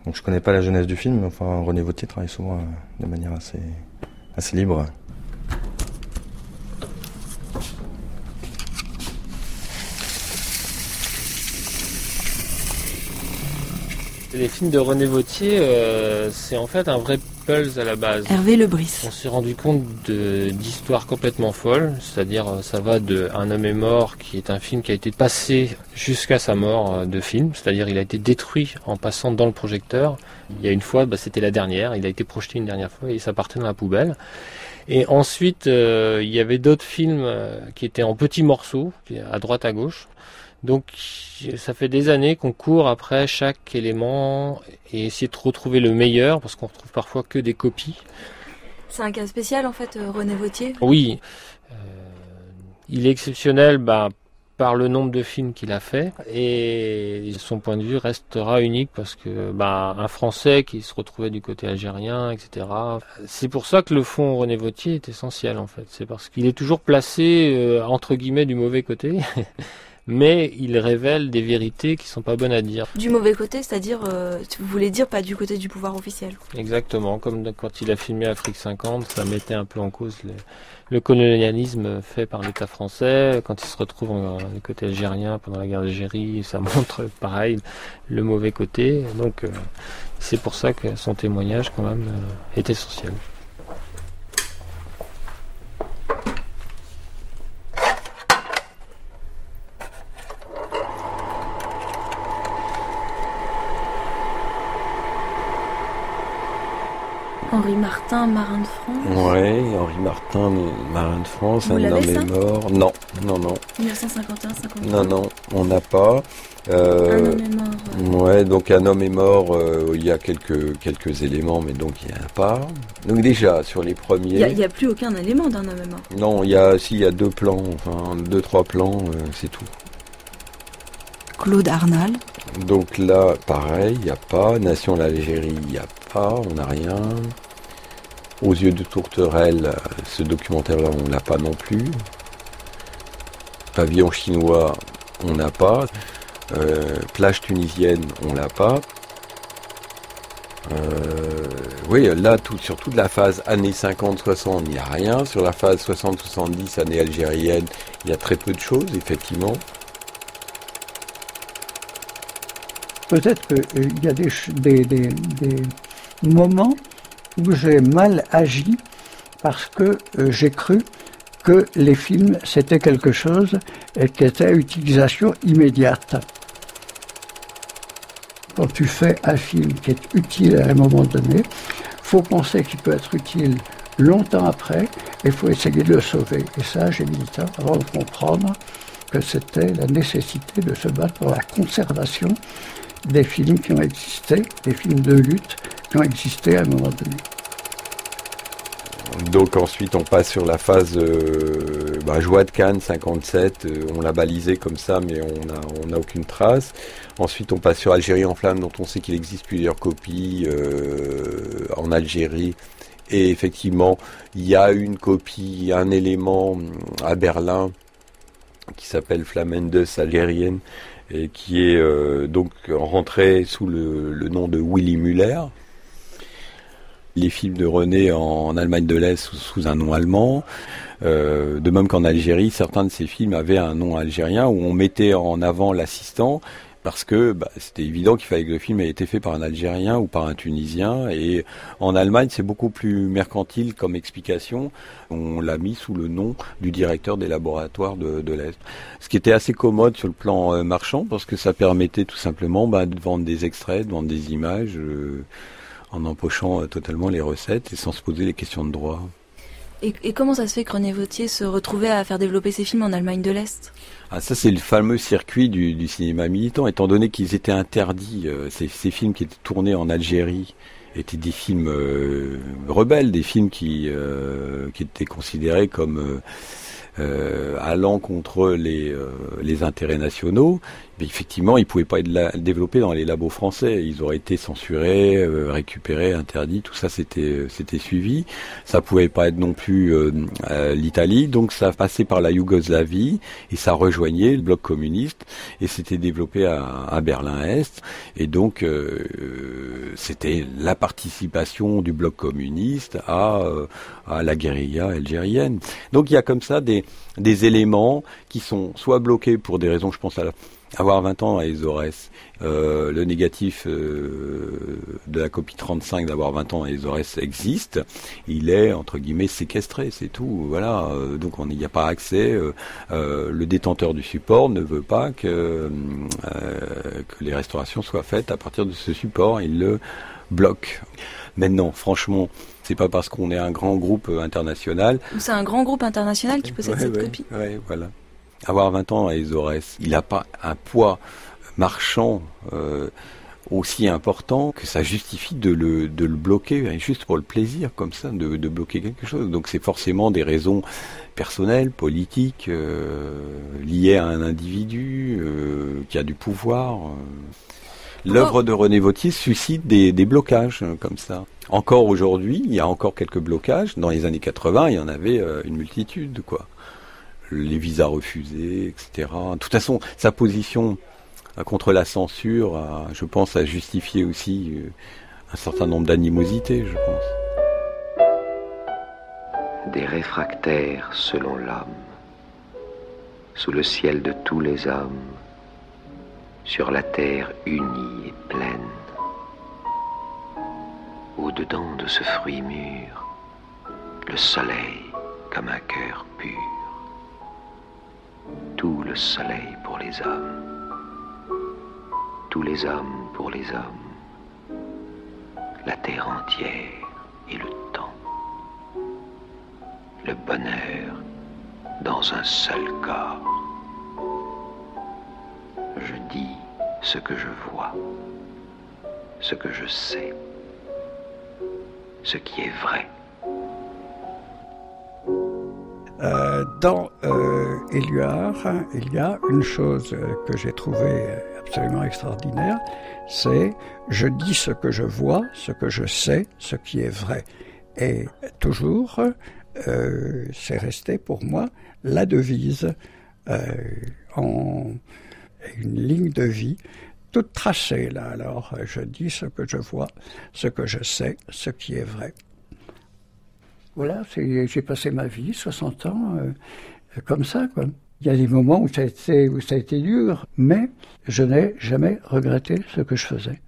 Speaker 17: Donc je connais pas la jeunesse du film, mais enfin René Vautier travaille souvent euh, de manière assez, assez libre.
Speaker 18: Les films de René Vautier, euh, c'est en fait un vrai pulse à la base.
Speaker 3: Hervé Lebris.
Speaker 18: On s'est rendu compte d'histoires complètement folles, c'est-à-dire euh, ça va de Un homme est mort, qui est un film qui a été passé jusqu'à sa mort euh, de film, c'est-à-dire il a été détruit en passant dans le projecteur. Il y a une fois, bah, c'était la dernière, il a été projeté une dernière fois et ça partait dans la poubelle. Et ensuite, euh, il y avait d'autres films euh, qui étaient en petits morceaux, à droite à gauche. Donc ça fait des années qu'on court après chaque élément et essayer de retrouver le meilleur parce qu'on retrouve parfois que des copies.
Speaker 3: C'est un cas spécial en fait, euh, René Vautier?
Speaker 18: Oui, euh, il est exceptionnel bah, par le nombre de films qu'il a fait et son point de vue restera unique parce que bah, un Français qui se retrouvait du côté algérien, etc. C'est pour ça que le fond René Vautier est essentiel en fait. C'est parce qu'il est toujours placé euh, entre guillemets du mauvais côté. Mais il révèle des vérités qui sont pas bonnes à dire.
Speaker 3: Du mauvais côté, c'est-à-dire, euh, vous voulez dire pas du côté du pouvoir officiel.
Speaker 18: Exactement, comme quand il a filmé Afrique 50, ça mettait un peu en cause le, le colonialisme fait par l'État français. Quand il se retrouve en- du côté algérien pendant la guerre d'Algérie, ça montre pareil le mauvais côté. Donc euh, c'est pour ça que son témoignage quand même euh, est essentiel.
Speaker 3: Henri Martin, marin de France.
Speaker 19: Ouais, Henri Martin, marin de France,
Speaker 3: Vous
Speaker 19: un homme est mort. Non, non, non.
Speaker 3: 1951, 53.
Speaker 19: Non, non, on n'a pas. Euh,
Speaker 3: Un homme est mort,
Speaker 19: Ouais, donc un homme est mort, euh, il y a quelques, quelques éléments, mais donc il n'y en a pas. Donc déjà, sur les
Speaker 3: Il
Speaker 19: premiers...
Speaker 3: n'y a, il y a plus aucun élément d'un homme est mort.
Speaker 19: Non, il y a, si, il y a deux plans, enfin, deux, trois plans, euh, c'est tout.
Speaker 3: Claude Arnal.
Speaker 19: Donc là, pareil, il n'y a pas. Nation l'Algérie, il n'y a pas, on n'a rien. Aux yeux de Tourterelle, ce documentaire-là, on l'a pas non plus. Pavillon chinois, on n'a pas. Euh, plage tunisienne, on l'a pas. Euh, oui, là, sur toute la phase années 50-60, il n'y a rien. Sur la phase 60-70, années algériennes, il y a très peu de choses, effectivement.
Speaker 7: Peut-être qu'il y a des, moments où j'ai mal agi parce que euh, j'ai cru que les films c'était quelque chose qui était à utilisation immédiate. Quand tu fais un film qui est utile à un moment donné, faut penser qu'il peut être utile longtemps après et faut essayer de le sauver. Et ça, j'ai mis du temps avant de comprendre que c'était la nécessité de se battre pour la conservation des films qui ont existé, des films de lutte qui ont existé à un moment donné.
Speaker 19: Donc ensuite on passe sur la phase euh, bah, Joie de Cannes 57, euh, on l'a balisé comme ça mais on n'a n'a aucune trace. Ensuite on passe sur Algérie en flammes dont on sait qu'il existe plusieurs copies euh, en Algérie. Et effectivement il y a une copie, un élément hum, à Berlin qui s'appelle Flamendes algérienne et qui est euh, donc rentré sous le, nom de Willy Muller les films de René en Allemagne de l'Est sous, sous un nom allemand. Euh, de même qu'en Algérie, certains de ces films avaient un nom algérien où on mettait en avant l'assistant parce que bah, c'était évident qu'il fallait que le film ait été fait par un Algérien ou par un Tunisien. Et en Allemagne, c'est beaucoup plus mercantile comme explication. On l'a mis sous le nom du directeur des laboratoires de, l'Est. Ce qui était assez commode sur le plan euh, marchand parce que ça permettait tout simplement bah, de vendre des extraits, de vendre des images. euh, en empochant euh, totalement les recettes et sans se poser les questions de droit.
Speaker 3: Et, comment ça se fait que René Vautier se retrouvait à faire développer ses films en Allemagne de l'Est?
Speaker 19: Ah, ça, c'est le fameux circuit du, cinéma militant, étant donné qu'ils étaient interdits. euh, ces, films qui étaient tournés en Algérie étaient des films euh, rebelles, des films qui, euh, étaient considérés comme allant contre les intérêts nationaux, effectivement, ils ne pouvaient pas être développés dans les labos français. Ils auraient été censurés, euh, récupérés, interdits. Tout ça, c'était c'était suivi. Ça pouvait pas être non plus l'Italie. Donc, ça passait par la Yougoslavie et ça rejoignait le bloc communiste et c'était développé à, à Berlin-Est. Et donc, c'était la participation du bloc communiste à, à la guérilla algérienne. Donc, il y a comme ça des des, éléments qui sont soit bloqués pour des raisons, je pense à avoir 20 ans à Ezores, euh, le négatif euh, de la copie 35 d'avoir 20 ans à Ezores existe, il est entre guillemets séquestré, c'est tout. Voilà, euh, donc on n'y a pas accès. le détenteur du support ne veut pas que que les restaurations soient faites à partir de ce support, il le bloque. Maintenant, franchement, c'est pas parce qu'on est un grand groupe international.
Speaker 3: C'est un grand groupe international qui possède cette copie.
Speaker 19: Oui, voilà. Avoir 20 ans à Ezores, il n'a pas un poids marchand euh, aussi important que ça justifie de le, de le bloquer, hein, juste pour le plaisir, comme ça, de, de bloquer quelque chose. Donc c'est forcément des raisons personnelles, politiques, euh, liées à un individu euh, qui a du pouvoir. L'œuvre de René Vautier suscite des, des blocages comme ça. Encore aujourd'hui, il y a encore quelques blocages. Dans les années 80, il y en avait une multitude, quoi. Les visas refusés, etc. De toute façon, sa position euh, contre la censure, je pense, a justifié aussi euh, un certain nombre d'animosités, je pense.
Speaker 20: Des réfractaires selon l'homme, sous le ciel de tous les hommes, sur la terre unie et pleine au-dedans de ce fruit mûr, le soleil comme un cœur pur. Tout le soleil pour les hommes, tous les hommes pour les hommes, la terre entière et le temps, le bonheur dans un seul corps. Je dis ce que je vois, ce que je sais ce qui est vrai.
Speaker 7: Euh, dans euh, Éluard, il y a une chose que j'ai trouvée absolument extraordinaire, c'est je dis ce que je vois, ce que je sais, ce qui est vrai. Et toujours, euh, c'est resté pour moi la devise euh, une ligne de vie toute tracée là. Alors je dis ce que je vois, ce que je sais, ce qui est vrai. Voilà, j'ai passé ma vie, 60 ans, euh, comme ça. Il y a des moments où ça, a été, où ça a été dur, mais je n'ai jamais regretté ce que je faisais.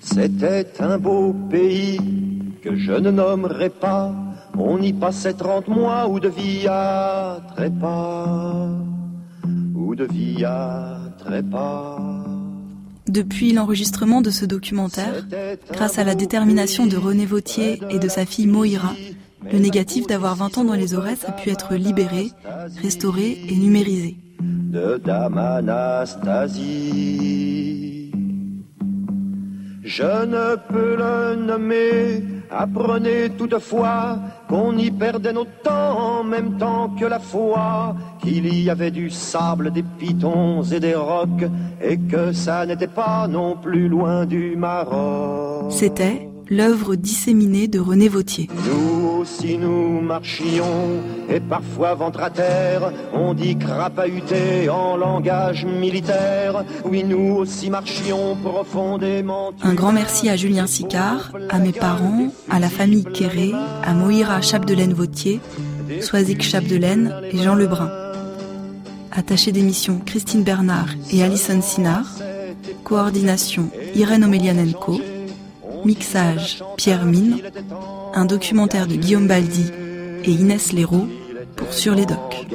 Speaker 16: C'était un beau pays que je ne nommerai pas. On y passait trente mois ou de vie à trépas de vie à
Speaker 3: Depuis l'enregistrement de ce documentaire, grâce à la détermination de René Vautier et de sa fille Moïra, le négatif d'avoir 20 ans dans les Aurès a pu être libéré, restauré et numérisé.
Speaker 16: De. Je ne peux le nommer Apprenez toutefois qu'on y perdait nos temps en même temps que la foi, qu'il y avait du sable, des pitons et des rocs, et que ça n'était pas non plus loin du Maroc.
Speaker 3: C'était l'œuvre disséminée de René Vautier.
Speaker 16: Nous aussi nous marchions, et parfois ventre à terre, on dit crapahuté en langage militaire. Oui, nous aussi marchions profondément.
Speaker 3: Un grand merci à Julien Sicard, à mes parents, à la famille Quéré, à Moïra Chapdelaine Vautier, Soisic Chapdelaine et Jean Lebrun. Attaché d'émission Christine Bernard et Alison Sinard. Coordination Irène Omelianenko. Mixage Pierre Mine, un documentaire de Guillaume Baldi et Inès Léraud pour Sur les Docs.